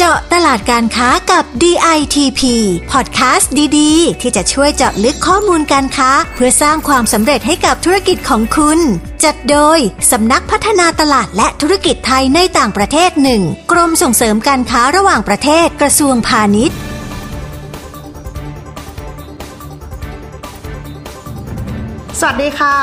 เจาะตลาดการค้ากับ DITP พอดแคสต์ดีๆ ที่จะช่วยเจาะลึกข้อมูลการค้า เพื่อสร้างความสำเร็จให้กับธุรกิจของคุณ จัดโดยสำนักพัฒนาตลาดและธุรกิจไทยในต่างประเทศหนึ่งกรมส่งเสริมการค้าระหว่างประเทศกระทรวงพาณิชย์สวัสดีค่ะ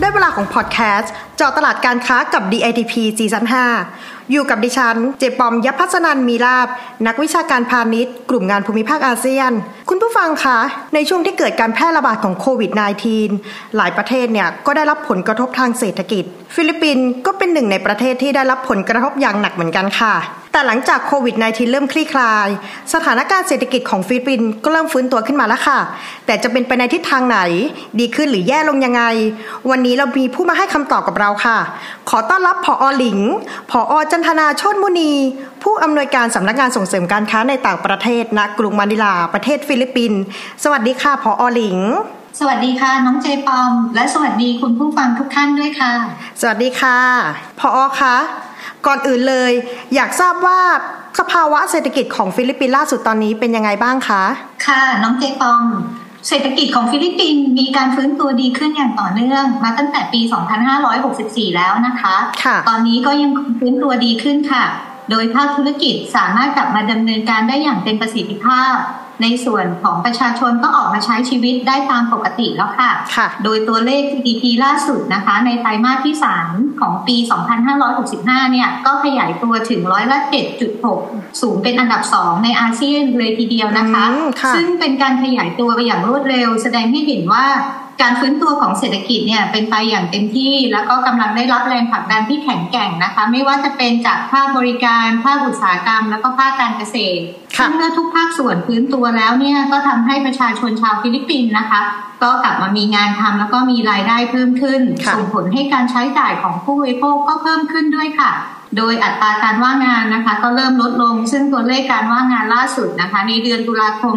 ได้เวลาของพอดแคสต์เจาะตลาดการค้ากับ DITP ซีซั่น5 อยู่กับดิฉัน เจปอมยพพัฒนันมีลาบ นักวิชาการพาณิชย์ กลุ่มงานภูมิภาคอาเซียนคุณผู้ฟังคะ ในช่วงที่เกิดการแพร่ระบาดของโควิด -19 หลายประเทศเนี่ยก็ได้รับผลกระทบทางเศรษฐกิจ ฟิลิปปินส์ก็เป็นหนึ่งในประเทศที่ได้รับผลกระทบอย่างหนักเหมือนกันค่ะ แต่หลังจากโควิด -19 เริ่มคลี่คลาย สถานการณ์เศรษฐกิจของฟิลิปปินส์ก็เริ่มฟื้นตัวขึ้นมาแล้วค่ะ แต่จะเป็นไปในทิศทางไหน ดีขึ้นหรือแย่ลงยังไง วันนี้เรามีผู้มาให้คำตอบกับเราค่ะ ขอต้อนรับผอหลิงผอจันทนาโชตมุนี ผู้อำนวยการสำนักงานส่งเสริมการค้าในต่างประเทศณกรุงมะนิลา ประเทศฟิลิปปินส์สวัสดีค่ะผอหลิง สวัสดีค่ะ น้องเจปอม และสวัสดีคุณผู้ฟังทุกท่านด้วยค่ะ สวัสดีค่ะผอคะก่อนอื่นเลย อยากทราบว่าสภาวะเศรษฐกิจของฟิลิปปินส์ล่าสุดตอนนี้เป็นยังไงบ้างคะค่ะ น้องเจปอมเศรษฐกิจของฟิลิปปินส์มีการฟื้นตัวดีขึ้นอย่างต่อเนื่อง มาตั้งแต่ปี 2564 แล้วนะคะค่ะตอนนี้ก็ยังคงฟื้นตัวดีขึ้นค่ะ โดยภาคธุรกิจสามารถกลับมาดำเนินการได้อย่างเต็มประสิทธิภาพ ในส่วนของประชาชนก็ออกมาใช้ชีวิตได้ตามปกติแล้วค่ะค่ะโดยตัวเลข GDP ล่าสุดนะคะ ในไตรมาสที่ 3 ของปี 2565 เนี่ย ก็ขยายตัวถึงร้อยละ 7.6 สูงเป็นอันดับ 2 ในอาเซียนเลยทีเดียวนะคะอืมค่ะซึ่งเป็นการขยายตัวไปอย่างรวดเร็ว แสดงให้เห็นว่า การฟื้นตัวของเศรษฐกิจเนี่ยเป็นไปอย่างเต็มที่ แล้วก็กำลังได้รับแรงผลักดันที่แข็งแกร่งนะคะ ไม่ว่าจะเป็นจากภาคบริการภาคอุตสาหกรรม แล้วก็ภาคการเกษตรค่ะซึ่งเมื่อทุกภาคส่วนฟื้นตัวแล้วเนี่ยก็ทำให้ประชาชนชาวฟิลิปปินส์นะคะ ก็กลับมามีงานทำแล้วก็มีรายได้เพิ่มขึ้นค่ะส่งผลให้การใช้จ่ายของผู้บริโภคก็เพิ่มขึ้นด้วยค่ะ โดยอัตราการว่างงานนะคะ ก็เริ่มลดลง ซึ่งตัวเลขการว่างงานล่าสุดนะคะ ในเดือนตุลาคม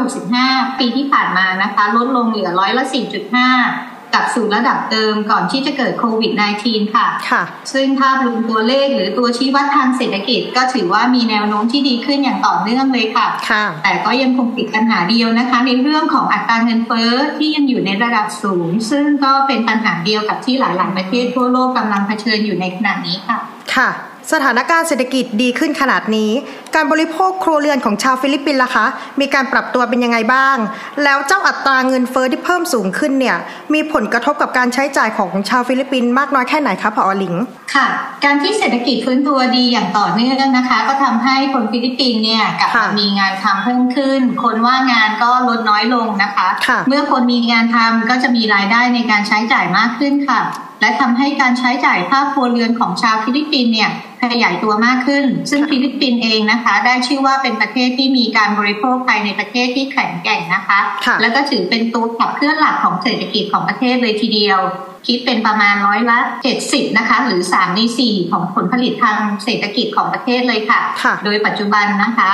2565 ปีที่ผ่านมานะคะ ลดลงเหลือร้อยละ 4.5 กลับสู่ระดับเดิมก่อนที่จะเกิดโควิด -19 ค่ะค่ะ ซึ่งภาพรวมตัวเลขหรือตัวชี้วัดทางเศรษฐกิจ ก็ถือว่ามีแนวโน้มที่ดีขึ้นอย่างต่อเนื่องเลยค่ะ ค่ะ แต่ก็ยังคงติดปัญหาเดียวนะคะ ในเรื่องของอัตราเงินเฟ้อที่ยังอยู่ในระดับสูง ซึ่งก็เป็นปัญหาเดียวกับที่หลาย ๆ ประเทศทั่วโลกกำลังเผชิญอยู่ในขณะนี้ค่ะ ค่ะสถานการณ์เศรษฐกิจดีขึ้นขนาดนี้ การบริโภคครัวเรือนของชาวฟิลิปปินส์ล่ะคะ มีการปรับตัวเป็นยังไงบ้าง แล้วเจ้าอัตราเงินเฟ้อที่เพิ่มสูงขึ้นเนี่ย มีผลกระทบกับการใช้จ่ายของชาวฟิลิปปินส์มากน้อยแค่ไหนคะผอ.หลิง ค่ะ การที่เศรษฐกิจฟื้นตัวดีอย่างต่อเนื่องนะคะ ก็ทำให้คนฟิลิปปินส์เนี่ยกลับค่ะมามีงานทำเพิ่มขึ้น คนว่างงานก็ลดน้อยลงนะคะค่ะเมื่อคนมีงานทำก็จะมีรายได้ในการใช้จ่ายมากขึ้นค่ะ และทำให้การใช้จ่ายภาคครัวเรือนของชาวฟิลิปปินส์เนี่ยขยายตัวมากขึ้น ซึ่งฟิลิปปินส์เองนะคะ ได้ชื่อว่าเป็นประเทศที่มีการบริโภคภายในประเทศที่แข็งแกร่งนะคะค่ะแล้วก็ถือเป็นตัวขับเคลื่อนหลักของเศรษฐกิจของประเทศเลยทีเดียว คิดเป็นประมาณร้อยละ70นะคะ หรือ3ใน4ของผลผลิตทางเศรษฐกิจของประเทศเลยค่ะค่ะโดยปัจจุบันนะคะ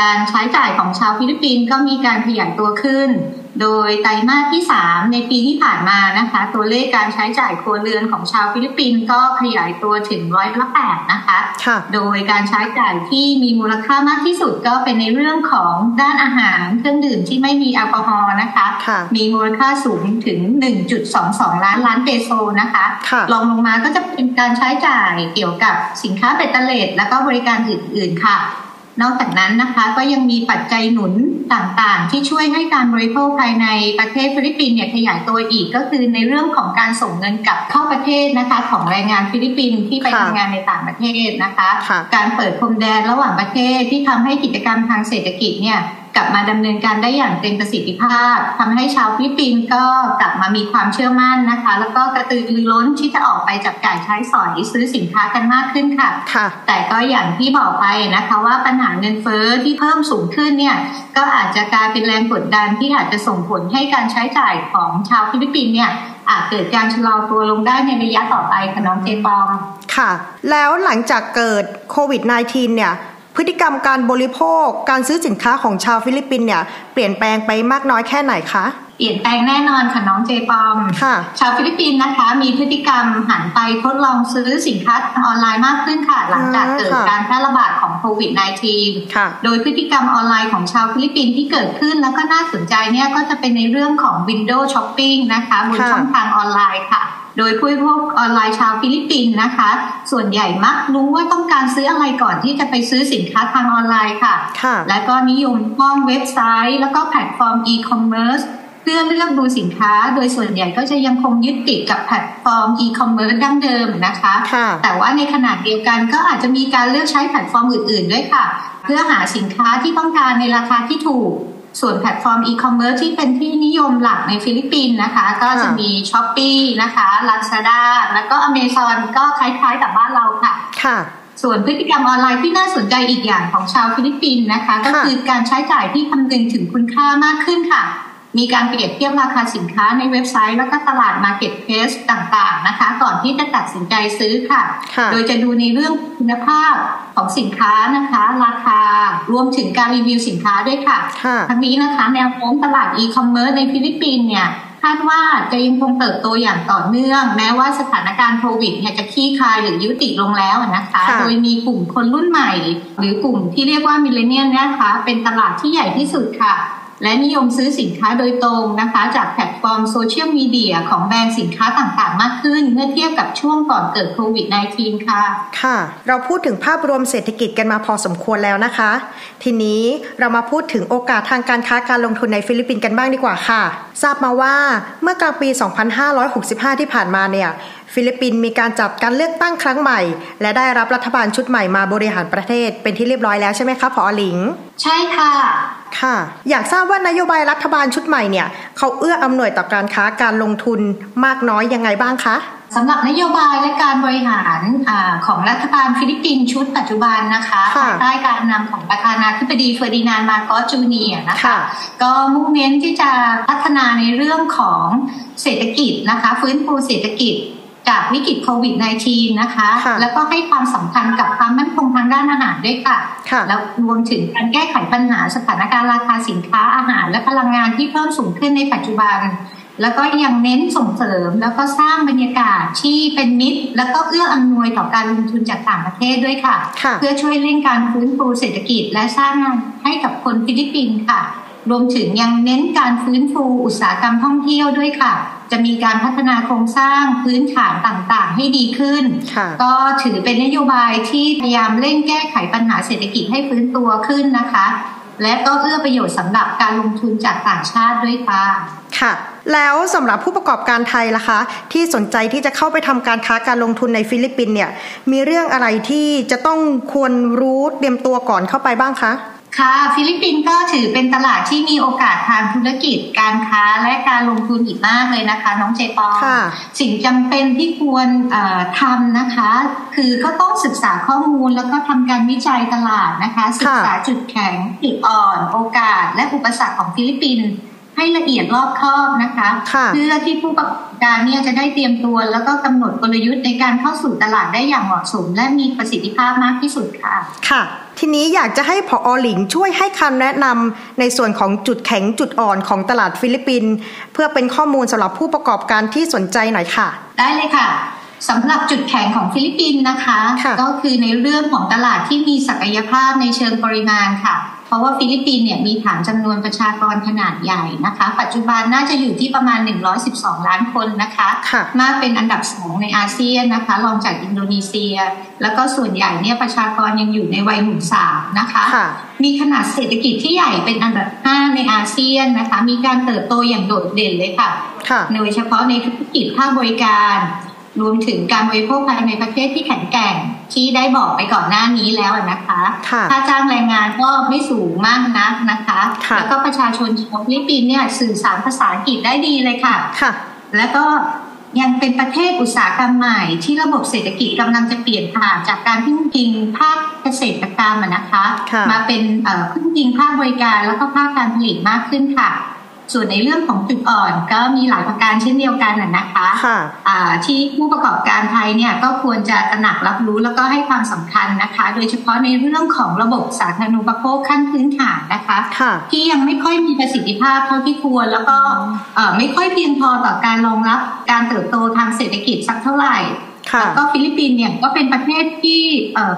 การใช้จ่ายของชาวฟิลิปปินส์ก็มีการขยายตัวขึ้น โดยไตรมาสที่ 3 ในปีที่ผ่านมานะคะ ตัวเลขการใช้จ่ายครัวเรือนของชาวฟิลิปปินส์ก็ขยายตัวถึงร้อยละ8นะคะค่ะโดยการใช้จ่ายที่มีมูลค่ามากที่สุดก็เป็นในเรื่องของด้านอาหารเครื่องดื่มที่ไม่มีแอลกอฮอล์นะคะค่ะมีมูลค่าสูงถึง 1.22 ล้านล้านเปโซนะคะค่ะรองลงมาก็จะเป็นการใช้จ่ายเกี่ยวกับสินค้าเบตเตอร์เลดและก็บริการอื่น ๆ ค่ะ นอกจากนั้นนะคะก็ยังมีปัจจัยหนุนต่างๆ ที่ช่วยให้การบริโภคภายในประเทศฟิลิปปินส์เนี่ยขยายตัวอีกก็คือในเรื่องของการส่งเงินกลับเข้าประเทศนะคะของแรงงานฟิลิปปินส์ที่ไปค่ะทำงานในต่างประเทศนะคะค่ะการเปิดพรมแดนระหว่างประเทศที่ทำให้กิจกรรมทางเศรษฐกิจเนี่ย กลับมาดำเนินการได้อย่างเต็มประสิทธิภาพทำให้ชาวฟิลิปปินส์ก็กลับมามีความเชื่อมั่นนะคะ แล้วก็กระตือรือร้นที่จะออกไปจับจ่ายใช้สอยซื้อสินค้ากันมากขึ้นค่ะค่ะแต่ก็อย่างที่บอกไปนะคะว่าปัญหาเงินเฟ้อที่เพิ่มสูงขึ้นเนี่ยก็อาจจะกลายเป็นแรงกดดันที่อาจจะส่งผลให้การใช้จ่ายของชาวฟิลิปปินส์เนี่ยอาจเกิดการชะลอตัวลงได้ในระยะต่อไปค่ะน้องเจปอมค่ะ แล้วหลังจากเกิดโควิด -19 เนี่ย พฤติกรรมการบริโภค การซื้อสินค้าของชาวฟิลิปปินส์เนี่ยเปลี่ยนแปลงไปมากน้อยแค่ไหนคะเปลี่ยนแปลงแน่นอนค่ะน้องเจปอมค่ะ ชาวฟิลิปปินส์นะคะ มีพฤติกรรมหันไปทดลองซื้อสินค้าออนไลน์มากขึ้นค่ะ หลังจากเกิดการแพร่ระบาดของโควิด -19 โดยพฤติกรรมออนไลน์ของชาวฟิลิปปินส์ที่เกิดขึ้นแล้วก็น่าสนใจเนี่ยก็จะเป็นในเรื่องของ Window Shopping นะคะบนช่องทางออนไลน์ค่ะ โดยผู้บริโภคออนไลน์ชาวฟิลิปปินส์นะคะ ส่วนใหญ่มักรู้ว่าต้องการซื้ออะไรก่อนที่จะไปซื้อสินค้าทางออนไลน์ค่ะ และก็นิยมท่องเว็บไซต์ แล้วก็แพลตฟอร์มอีคอมเมิร์ซเพื่อเลือกดูสินค้า โดยส่วนใหญ่ก็จะยังคงยึดติดกับแพลตฟอร์มอีคอมเมิร์ซดั้งเดิมนะคะ แต่ว่าในขณะเดียวกันก็อาจจะมีการเลือกใช้แพลตฟอร์มอื่น ๆ ด้วยค่ะ เพื่อหาสินค้าที่ต้องการในราคาที่ถูก ส่วนแพลตฟอร์มอีคอมเมิร์ซที่เป็นที่นิยมหลักในฟิลิปปินส์นะคะ ก็จะมี Shopee นะคะ Lazada แล้วก็ Amazon ก็คล้ายๆกับบ้านเราค่ะ ค่ะ ส่วนพฤติกรรมออนไลน์ที่น่าสนใจอีกอย่างของชาวฟิลิปปินส์นะคะ ก็คือการใช้จ่ายที่คำนึงถึงคุณค่ามากขึ้นค่ะ มีการเปรียบเทียบราคาสินค้าในเว็บไซต์ แล้วก็ตลาด Marketplace ต่างๆนะคะ ก่อนที่จะตัดสินใจซื้อค่ะ โดยจะดูในเรื่องคุณภาพของสินค้านะคะ ราคารวมถึงการรีวิวสินค้าด้วยค่ะ ทั้งนี้นะคะ แนวโน้มตลาดอีคอมเมิร์ซในฟิลิปปินส์เนี่ยคาดว่าจะยังคงเติบโตอย่างต่อเนื่อง แม้ว่าสถานการณ์โควิดเนี่ยจะคลี่คลายหรือยุติลงแล้วนะคะ โดยมีกลุ่มคนรุ่นใหม่ หรือกลุ่มที่เรียกว่า Millennial นะคะ เป็นตลาดที่ใหญ่ที่สุดค่ะ และนิยมซื้อสินค้าโดยตรงนะคะ จากแพลตฟอร์มโซเชียลมีเดียของแบรนด์สินค้าต่างๆ มากขึ้น เมื่อเทียบกับช่วงก่อนเกิดโควิด -19 ค่ะ ค่ะ เราพูดถึงภาพรวมเศรษฐกิจกันมาพอสมควรแล้วนะคะ ทีนี้เรามาพูดถึงโอกาสทางการค้าการลงทุนในฟิลิปปินส์กันบ้างดีกว่าค่ะ ทราบมาว่าเมื่อกลางปี 2565 ที่ผ่านมาเนี่ย ฟิลิปปินส์มีการจัดการเลือกตั้งครั้งใหม่ และได้รับรัฐบาลชุดใหม่มาบริหารประเทศเป็นที่เรียบร้อยแล้วใช่ไหมคะผอ.หลิง ใช่ค่ะ ค่ะ อยากทราบว่านโยบายรัฐบาลชุดใหม่เนี่ยเขาเอื้ออำนวยต่อการค้าการลงทุนมากน้อยยังไงบ้างคะสำหรับนโยบายและการบริหารอของรัฐบาลฟิลิปปินส์ชุดปัจจุบันนะคะภายใต้การนำของประธานาธิบดีเฟอร์ดินานด์ มาร์กอส จูเนียร์นะคะ ก็มุ่งเน้นที่จะพัฒนาในเรื่องของเศรษฐกิจนะคะ ฟื้นฟูเศรษฐกิจ จากวิกฤตโควิด -19 นะคะ แล้วก็ให้ความสำคัญกับความมั่นคงทางด้านอาหารด้วยค่ะ แล้วรวมถึงการแก้ไขปัญหาสถานการณ์ราคาสินค้าอาหาร และพลังงานที่เพิ่มสูงขึ้นในปัจจุบัน แล้วก็ยังเน้นส่งเสริมแล้วก็สร้างบรรยากาศที่เป็นมิตร แล้วก็เอื้ออำนวยต่อการลงทุนจากต่างประเทศด้วยค่ะ เพื่อช่วยเร่งการฟื้นฟูเศรษฐกิจ และสร้างงานให้กับคนฟิลิปปินส์ค่ะ รวมถึงยังเน้นการฟื้นฟูอุตสาหกรรมท่องเที่ยวด้วยค่ะ จะมีการพัฒนาโครงสร้างพื้นฐานต่างๆ ให้ดีขึ้น ก็ถือเป็นนโยบายที่พยายามเร่งแก้ไขปัญหาเศรษฐกิจให้ฟื้นตัวขึ้นนะคะ และก็เอื้อประโยชน์สำหรับการลงทุนจากต่างชาติด้วยค่ะค่ะ แล้วสำหรับผู้ประกอบการไทยล่ะคะ ที่สนใจที่จะเข้าไปทำการค้าการลงทุนในฟิลิปปินส์เนี่ยมีเรื่องอะไรที่จะต้องควรรู้เตรียมตัวก่อนเข้าไปบ้างคะ ค่ะฟิลิปปินส์ก็ถือเป็นตลาดที่มีโอกาสทางธุรกิจการค้าและการลงทุนอีกมากเลยนะคะ น้องเจปองสิ่งจำเป็นที่ควรทำนะคะ คือก็ต้องศึกษาข้อมูลแล้วก็ทำการวิจัยตลาดนะคะ ศึกษาจุดแข็งจุดอ่อน โอกาสและอุปสรรคของฟิลิปปินส์ ให้ละเอียดรอบคอบนะคะเพื่อที่ผู้ประกอบการเนี่ยจะได้เตรียมตัว แล้วก็กำหนดกลยุทธ์ในการเข้าสู่ตลาดได้อย่างเหมาะสม และมีประสิทธิภาพมากที่สุดค่ะ ค่ะ ทีนี้อยากจะให้ผอ.หลิงช่วยให้คำแนะนำในส่วนของจุดแข็งจุดอ่อนของตลาดฟิลิปปินส์เพื่อเป็นข้อมูลสำหรับผู้ประกอบการที่สนใจหน่อยค่ะ ได้เลยค่ะสำหรับจุดแข็งของฟิลิปปินส์นะคะคะก็คือในเรื่องของตลาดที่มีศักยภาพในเชิงปริมาณค่ะ เพราะว่าฟิลิปปินส์เนี่ยมีฐานจำนวนประชากรขนาดใหญ่นะคะ ปัจจุบันน่าจะอยู่ที่ประมาณ 112 ล้านคนนะคะคะมากเป็นอันดับสองในอาเซียนนะคะรองจากอินโดนีเซีย แล้วก็ส่วนใหญ่เนี่ยประชากรยังอยู่ในวัยหนุ่มสาวนะคะคะมีขนาดเศรษฐกิจที่ใหญ่เป็นอันดับ 5 ในอาเซียนนะคะ มีการเติบโตอย่างโดดเด่นเลยค่ะโดยเฉพาะในธุรกิจภาคบริการ รวมถึงการบริโภคภายในประเทศที่แข็งแกร่งที่ได้บอกไปก่อนหน้านี้แล้วนะคะค่าจ้างแรงงานก็ไม่สูงมากนักนะคะแล้วก็ประชาชนชาวฟิลิปปินส์เนี่ยสื่อสารภาษาอังกฤษได้ดีเลยค่ะค่ะแล้วก็ยังเป็นประเทศอุตสาหกรรมใหม่ที่ระบบเศรษฐกิจกำลังจะเปลี่ยนผ่านจากการพึ่งพิงภาคเกษตรกรรมนะคะ มาเป็นพึ่งพิงภาคบริการแล้วก็ภาคการผลิตมากขึ้นค่ะ ส่วนในเรื่องของจุดอ่อนก็มีหลายประการเช่นเดียวกันนะคะค่ะที่ผู้ประกอบการไทยเนี่ยก็ควรจะตระหนักรับรู้แล้วก็ให้ความสำคัญนะคะ โดยเฉพาะในเรื่องของระบบสาธารณูปโภคขั้นพื้นฐานนะคะค่ะที่ยังไม่ค่อยมีประสิทธิภาพเท่าที่ควร แล้วก็ไม่ค่อยเพียงพอต่อการรองรับการเติบโตทางเศรษฐกิจสักเท่าไหร่ แล้วก็ฟิลิปปินส์เนี่ยก็เป็นประเทศที่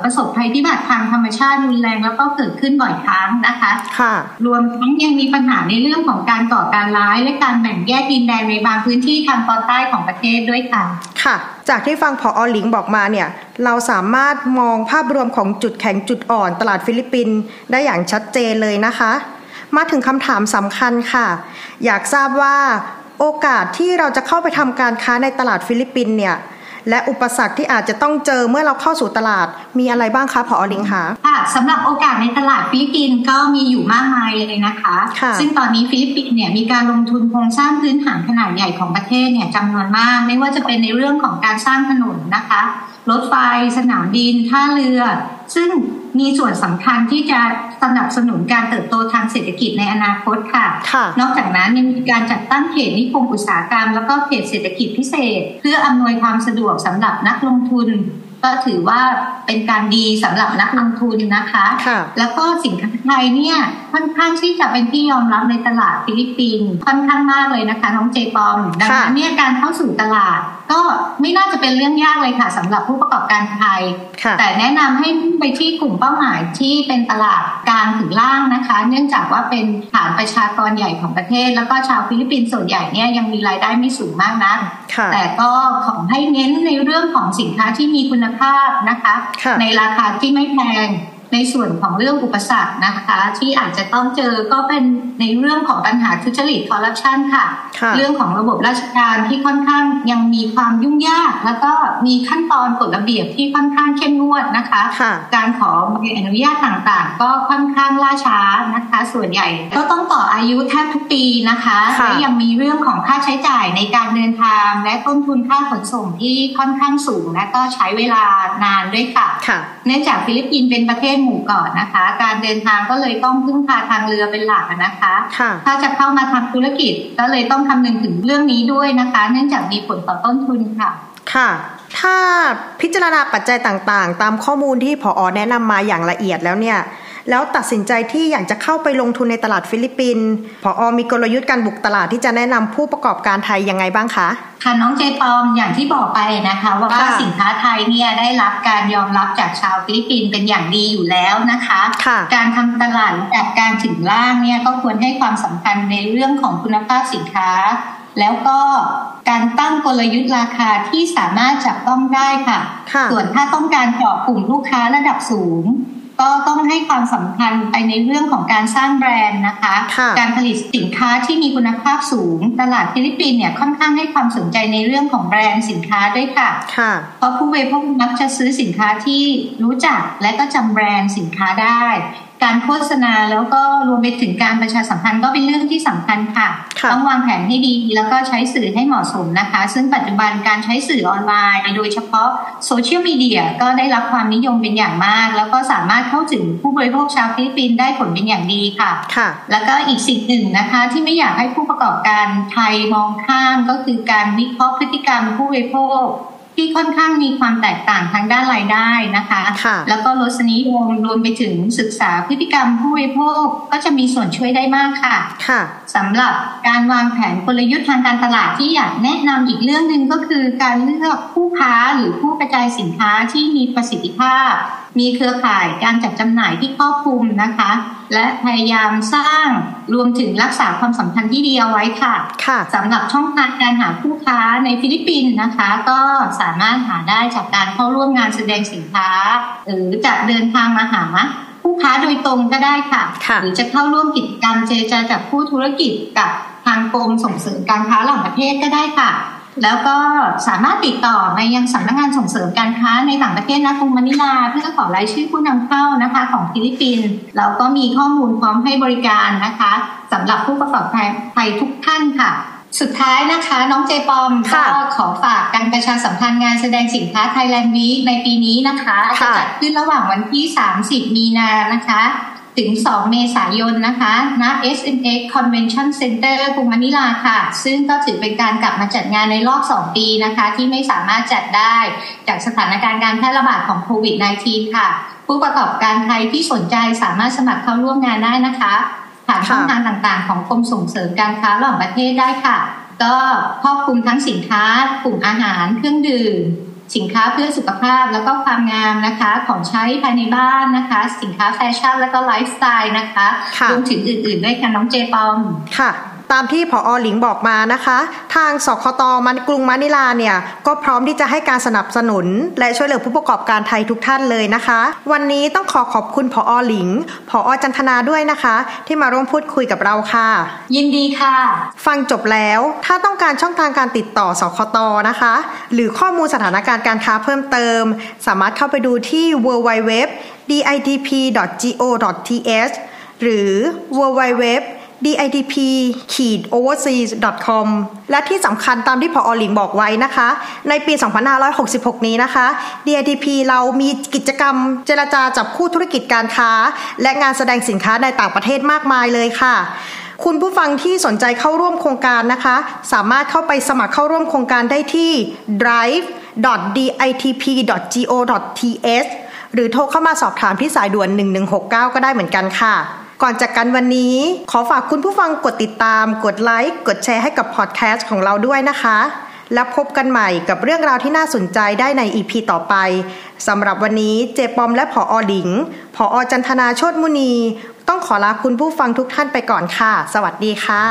ประสบภัยพิบัติทางธรรมชาติรุนแรงแล้วก็เกิดขึ้นบ่อยครั้งนะคะค่ะรวมทั้งยังมีปัญหาในเรื่องของการก่อการร้าย และการแบ่งแยกดินแดนในบางพื้นที่ทางตอนใต้ของประเทศด้วยค่ะ ค่ะ จากที่ฟังผอ.หลิงบอกมาเนี่ยเราสามารถมองภาพรวมของจุดแข็งจุดอ่อนตลาดฟิลิปปินส์ได้อย่างชัดเจนเลยนะคะ มาถึงคำถามสำคัญค่ะ อยากทราบว่าโอกาสที่เราจะเข้าไปทำการค้าในตลาดฟิลิปปินส์เนี่ย และอุปสรรคที่อาจจะต้องเจอเมื่อเราเข้าสู่ตลาดมีอะไรบ้างคะผอ.หลิงคะค่ะสำหรับโอกาสในตลาดฟิลิปปินส์ก็มีอยู่มากมายเลยนะคะคะซึ่งตอนนี้ฟิลิปปินส์เนี่ยมีการลงทุนโครงสร้างพื้นฐานขนาดใหญ่ของประเทศเนี่ยจำนวนมาก ไม่ว่าจะเป็นในเรื่องของการสร้างถนนนะคะ รถไฟ สนามบินท่าเรือ ซึ่ง มีส่วนสำคัญที่จะสนับสนุนการเติบโตทางเศรษฐกิจในอนาคตค่ะนอกจากนั้นยังมีการจัดตั้งเขตนิคมอุตสาหกรรม แล้วก็เขตเศรษฐกิจพิเศษ เพื่ออำนวยความสะดวกสำหรับนักลงทุน ก็ถือว่าเป็นการดีสำหรับนักลงทุนนะคะคะแล้วก็สินค้าไทยเนี่ยค่อนข้างที่จะเป็นที่ยอมรับในตลาดฟิลิปปินส์ค่อนข้างมากเลยนะคะน้องเจปอมดังนั้นเนี่ยการเข้าสู่ตลาด ก็ไม่น่าจะเป็นเรื่องยากเลยค่ะสำหรับผู้ประกอบการไทย แต่แนะนำให้ไปที่กลุ่มเป้าหมายที่เป็นตลาดกลางถึงล่างนะคะ เนื่องจากว่าเป็นฐานประชากรใหญ่ของประเทศ แล้วก็ชาวฟิลิปปินส์ส่วนใหญ่เนี่ยยังมีรายได้ไม่สูงมากนักแต่ก็ขอให้เน้นในเรื่องของสินค้าที่มีคุณภาพนะคะ ในราคาที่ไม่แพง ในส่วนของเรื่องอุปสรรคนะคะที่อาจจะต้องเจอก็เป็นในเรื่องของปัญหาทุจริตคอร์รัปชันค่ะ เรื่องของระบบราชการที่ค่อนข้างยังมีความยุ่งยาก แล้วก็มีขั้นตอนกฎระเบียบที่ค่อนข้างเข้มงวดนะคะ การขอใบอนุญาตต่างๆ ก็ค่อนข้างล่าช้านะคะ ส่วนใหญ่ ก็ต้องต่ออายุแทบทุกปีนะคะและยังมีเรื่องของค่าใช้จ่ายในการเดินทางและต้นทุนค่าขนส่งที่ค่อนข้างสูง และก็ใช้เวลานานด้วยค่ะ เนื่องจากฟิลิปปินส์เป็นประเทศหมู่เกาะนะคะ การเดินทางก็เลยต้องพึ่งพาทางเรือเป็นหลักนะคะ ถ้าจะเข้ามาทำธุรกิจก็เลยต้องคำนึงถึงเรื่องนี้ด้วยนะคะ เนื่องจากมีผลต่อต้นทุนค่ะ ค่ะ ถ้าพิจารณาปัจจัยต่างๆ ตามข้อมูลที่ผอ.แนะนำมาอย่างละเอียดแล้วเนี่ย แล้วตัดสินใจที่อยากจะเข้าไปลงทุนในตลาดฟิลิปปินส์ผอ.มีกลยุทธ์การบุกตลาดที่จะแนะนำผู้ประกอบการไทยยังไงบ้างคะค่ะน้องเจปอมอย่างที่บอกไปนะคะว่าสินค้าไทยเนี่ยได้รับการยอมรับจากชาวฟิลิปปินส์เป็นอย่างดีอยู่แล้วนะคะคะการทำตลาดแบบกลางถึงล่างเนี่ยก็ควรให้ความสำคัญในเรื่องของคุณภาพสินค้า แล้วก็การตั้งกลยุทธ์ราคาที่สามารถจับต้องได้ค่ะส่วนถ้าต้องการเจาะกลุ่มลูกค้าระดับสูง ก็ต้องให้ความสำคัญไปในเรื่องของการสร้างแบรนด์นะคะคะ การผลิตสินค้าที่มีคุณภาพสูง ตลาดฟิลิปปินส์เนี่ยค่อนข้างให้ความสนใจในเรื่องของแบรนด์สินค้าด้วยค่ะค่ะเพราะผู้บริโภคมักจะซื้อสินค้าที่รู้จักและก็จำแบรนด์สินค้าได้ การโฆษณาแล้วก็รวมไปถึงการประชาสัมพันธ์ก็เป็นเรื่องที่สำคัญค่ะต้องวางแผนให้ดีแล้วก็ใช้สื่อให้เหมาะสมนะคะ ซึ่งปัจจุบันการใช้สื่อออนไลน์โดยเฉพาะโซเชียลมีเดียก็ได้รับความนิยมเป็นอย่างมาก แล้วก็สามารถเข้าถึงผู้บริโภคชาวฟิลิปปินส์ได้ผลเป็นอย่างดีค่ะค่ะแล้วก็อีกสิ่งหนึ่งนะคะที่ไม่อยากให้ผู้ประกอบการไทยมองข้ามก็คือการวิเคราะห์พฤติกรรมผู้บริโภค ที่ค่อนข้างมีความแตกต่างทางด้านรายได้นะคะคะ แล้วก็รสนิยมรวมไปถึงศึกษาพฤติกรรมผู้บริโภคก็จะมีส่วนช่วยได้มากค่ะค่ะสำหรับการวางแผนกลยุทธ์ทางการตลาดที่อยากแนะนำอีกเรื่องหนึ่งก็คือการเลือกผู้ค้าหรือผู้กระจายสินค้าที่มีประสิทธิภาพมีเครือข่ายการจัดจำหน่ายที่ครอบคลุมนะคะ และพยายามสร้างรวมถึงรักษาความสัมพันธ์ที่ดีเอาไว้ค่ะค่ะสำหรับช่องทางการหาผู้ค้าในฟิลิปปินส์นะคะ ก็สามารถหาได้จากการเข้าร่วมงานแสดงสินค้า หรือจะเดินทางมาหาผู้ค้าโดยตรงก็ได้ค่ะหรือจะเข้าร่วมกิจกรรมเจรจาจับคู่ธุรกิจกับทางกรมส่งเสริมการค้าระหว่างประเทศก็ได้ค่ะ แล้วก็สามารถติดต่อไปยังสำนักงงานส่งเสริมการค้าในต่างประเทศนะกรุงมะนิลา เพื่อขอรายชื่อผู้นำเข้านะคะของฟิลิปปินส์เราก็มีข้อมูลพร้อมให้บริการนะคะสำหรับผู้ประกอบการไทยทุกท่านค่ะ สุดท้ายนะคะน้องเจปอมก็ขอฝากการประชาสัมพันธ์งานแสดงสินค้าไทยแลนด์วีในปีนี้นะคะจะจัดขึ้นระหว่างวันที่ 30 มีนานะคะ ถึง 2 เมษายนนะคะณ SMX Convention Center กรุงมะนิลาค่ะ ซึ่งก็ถือเป็นการกลับมาจัดงานในรอบ 2 ปีนะคะ ที่ไม่สามารถจัดได้ จากสถานการณ์การแพร่ระบาดของโควิด -19 ค่ะ ผู้ประกอบการไทยที่สนใจสามารถสมัครเข้าร่วมงานได้นะคะผ่านช่องทางต่างๆ ของกรมส่งเสริมการค้าระหว่างประเทศได้ค่ะ ก็ครอบคลุมทั้งสินค้ากลุ่มอาหารเครื่องดื่ม สินค้าเพื่อสุขภาพแล้วก็ความงามนะคะ ของใช้ภายในบ้านนะคะ สินค้าแฟชั่นแล้วก็ไลฟ์สไตล์นะคะค่ะรวมถึงอื่น ๆ ด้วยค่ะน้องเจปอมค่ะ ตามที่ผออหลิงบอกมานะคะ ทางสคตมันกรุงมะนิลาเนี่ยก็พร้อมที่จะให้การสนับสนุน และช่วยเหลือผู้ประกอบการไทยทุกท่านเลยนะคะ วันนี้ต้องขอขอบคุณผออหลิงผอจันทนาด้วยนะคะ ที่มาร่วมพูดคุยกับเราค่ะ ยินดีค่ะ ฟังจบแล้วถ้าต้องการช่องทางการติดต่อสคตนะคะ หรือข้อมูลสถานการณ์การค้าเพิ่มเติม สามารถเข้าไปดูที่ www ditp.go.th หรือ www ditp-overseas.com และที่สำคัญตามที่พออหลิงบอกไว้นะคะ ในปี 2566 นี้นะคะ DITP เรามีกิจกรรมเจรจาจับคู่ธุรกิจการค้า และงานแสดงสินค้าในต่างประเทศมากมายเลยค่ะคุณผู้ฟังที่สนใจเข้าร่วมโครงการนะคะ สามารถเข้าไปสมัครเข้าร่วมโครงการได้ที่ drive.ditp.go.th หรือโทรเข้ามาสอบถามที่สายด่วน 1169 ก็ได้เหมือนกันค่ะ ก่อนจากกันวันนี้ ขอฝากคุณผู้ฟังกดติดตาม กดไลค์ กดแชร์ให้กับพอดแคสต์ของเราด้วยนะคะ แล้วพบกันใหม่กับเรื่องราวที่น่าสนใจได้ในอีพีต่อไปสำหรับวันนี้เจปอมและผออหลิงผอจันทนาโชตมุนี ต้องขอลาคุณผู้ฟังทุกท่านไปก่อนค่ะ สวัสดีค่ะ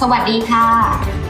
สวัสดีค่ะ